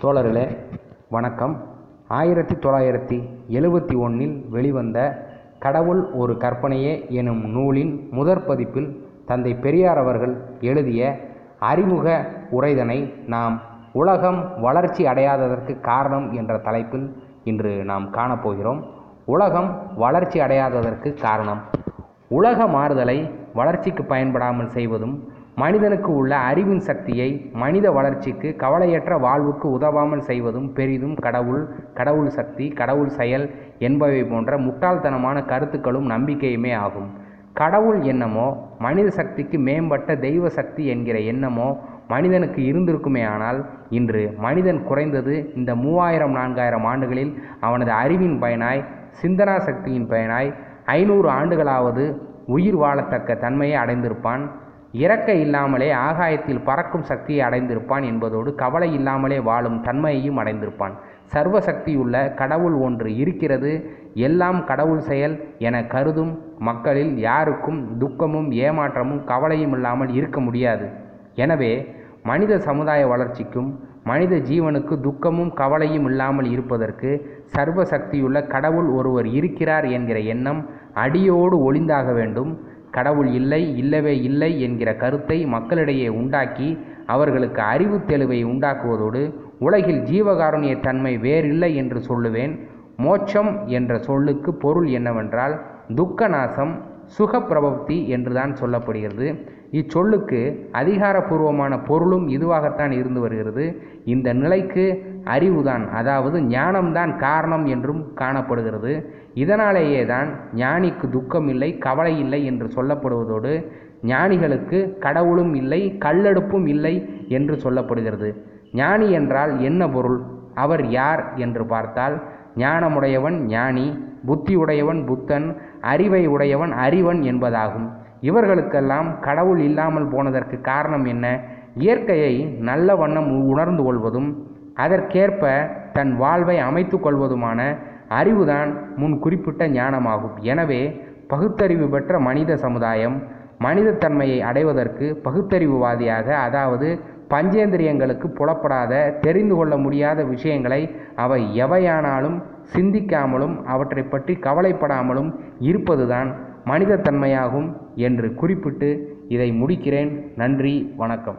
தோழர்களே வணக்கம். ஆயிரத்தி தொள்ளாயிரத்தி எழுபத்தி ஒன்றில் வெளிவந்த கடவுள் ஒரு கற்பனையே எனும் நூலின் முதற் பதிப்பில் தந்தை பெரியார் அவர்கள் எழுதிய அறிமுக உரைதனை நாம் உலகம் வளர்ச்சி அடையாததற்கு காரணம் என்ற தலைப்பில் இன்று நாம் காணப்போகிறோம். உலகம் வளர்ச்சி அடையாததற்கு காரணம். உலக மாறுதலை வளர்ச்சிக்கு பயன்படாமல் செய்வதும் மனிதனுக்கு உள்ள அறிவின் சக்தியை மனித வளர்ச்சிக்கு கவலையற்ற வாழ்வுக்கு உதவாமல் செய்வதும் பெரிதும் கடவுள் கடவுள் சக்தி கடவுள் செயல் என்பவை போன்ற முட்டாள்தனமான கருத்துக்களும் நம்பிக்கையுமே ஆகும். கடவுள் எண்ணமோ மனித சக்திக்கு மேம்பட்ட தெய்வ சக்தி என்கிற எண்ணமோ மனிதனுக்கு இருந்திருக்குமே ஆனால் இன்று மனிதன் குறைந்தது இந்த மூவாயிரம் நான்காயிரம் ஆண்டுகளில் அவனது அறிவின் பயனாய் சிந்தனா சக்தியின் பயனாய் ஐநூறு ஆண்டுகளாவது உயிர் வாழத்தக்க தன்மையை அடைந்திருப்பான். இறக்க இல்லாமலே ஆகாயத்தில் பறக்கும் சக்தியை அடைந்திருப்பான் என்பதோடு கவலை இல்லாமலே வாழும் தன்மையையும் அடைந்திருப்பான். சர்வ சக்தியுள்ள கடவுள் ஒன்று இருக்கிறது. எல்லாம் கடவுள் செயல் என கருதும் மக்களில் யாருக்கும் துக்கமும் ஏமாற்றமும் கவலையும் இல்லாமல் இருக்க முடியாது. எனவே மனித சமுதாய வளர்ச்சிக்கும் மனித ஜீவனுக்கு துக்கமும் கவலையும் இல்லாமல் இருப்பதற்கு சர்வ சக்தியுள்ள கடவுள் ஒருவர் இருக்கிறார் என்கிற எண்ணம் அடியோடு ஒளிந்தாக வேண்டும். கடவுள் இல்லை இல்லவே இல்லை என்கிற கருத்தை மக்களிடையே உண்டாக்கி அவர்களுக்கு அறிவு தெளிவை உண்டாக்குவதோடு உலகில் ஜீவகாருண்ய தன்மை வேறில்லை என்று சொல்லுவேன். மோட்சம் என்ற சொல்லுக்கு பொருள் என்னவென்றால் துக்க நாசம் சுகப்பிரபப்தி என்றுதான் சொல்லப்படுகிறது. இச்சொல்லுக்கு அதிகாரப்பூர்வமான பொருளும் இதுவாகத்தான் இருந்து வருகிறது. இந்த நிலைக்கு அறிவுதான் அதாவது ஞானம்தான் காரணம் என்றும் காணப்படுகிறது. இதனாலேயே தான் ஞானிக்கு துக்கம் இல்லை கவலை இல்லை என்று சொல்லப்படுவதோடு ஞானிகளுக்கு கடவுளும் இல்லை கல்லெடுப்பும் இல்லை என்று சொல்லப்படுகிறது. ஞானி என்றால் என்ன பொருள்? அவர் யார் என்று பார்த்தால் ஞானமுடையவன் ஞானி புத்தி உடையவன் புத்தன் அறிவை உடையவன் அறிவன் என்பதாகும். இவர்களுக்கெல்லாம் கடவுள் இல்லாமல் போனதற்கு காரணம் என்ன? இயற்கையை நல்ல வண்ணம் உணர்ந்து கொள்வதும் அதற்கேற்ப தன் வாழ்வை அமைத்து கொள்வதுமான அறிவுதான் முன் குறிப்பிட்ட ஞானமாகும். எனவே பகுத்தறிவு பெற்ற மனித சமுதாயம் மனிதத்தன்மையை அடைவதற்கு பகுத்தறிவுவாதியாக அதாவது பஞ்சேந்திரியங்களுக்கு புலப்படாத தெரிந்து கொள்ள முடியாத விஷயங்களை அவை எவையானாலும் சிந்திக்காமலும் அவற்றை பற்றி கவலைப்படாமலும் இருப்பதுதான் மனிதத்தன்மையாகும் என்று குறிப்பிட்டு இதை முடிக்கிறேன். நன்றி வணக்கம்.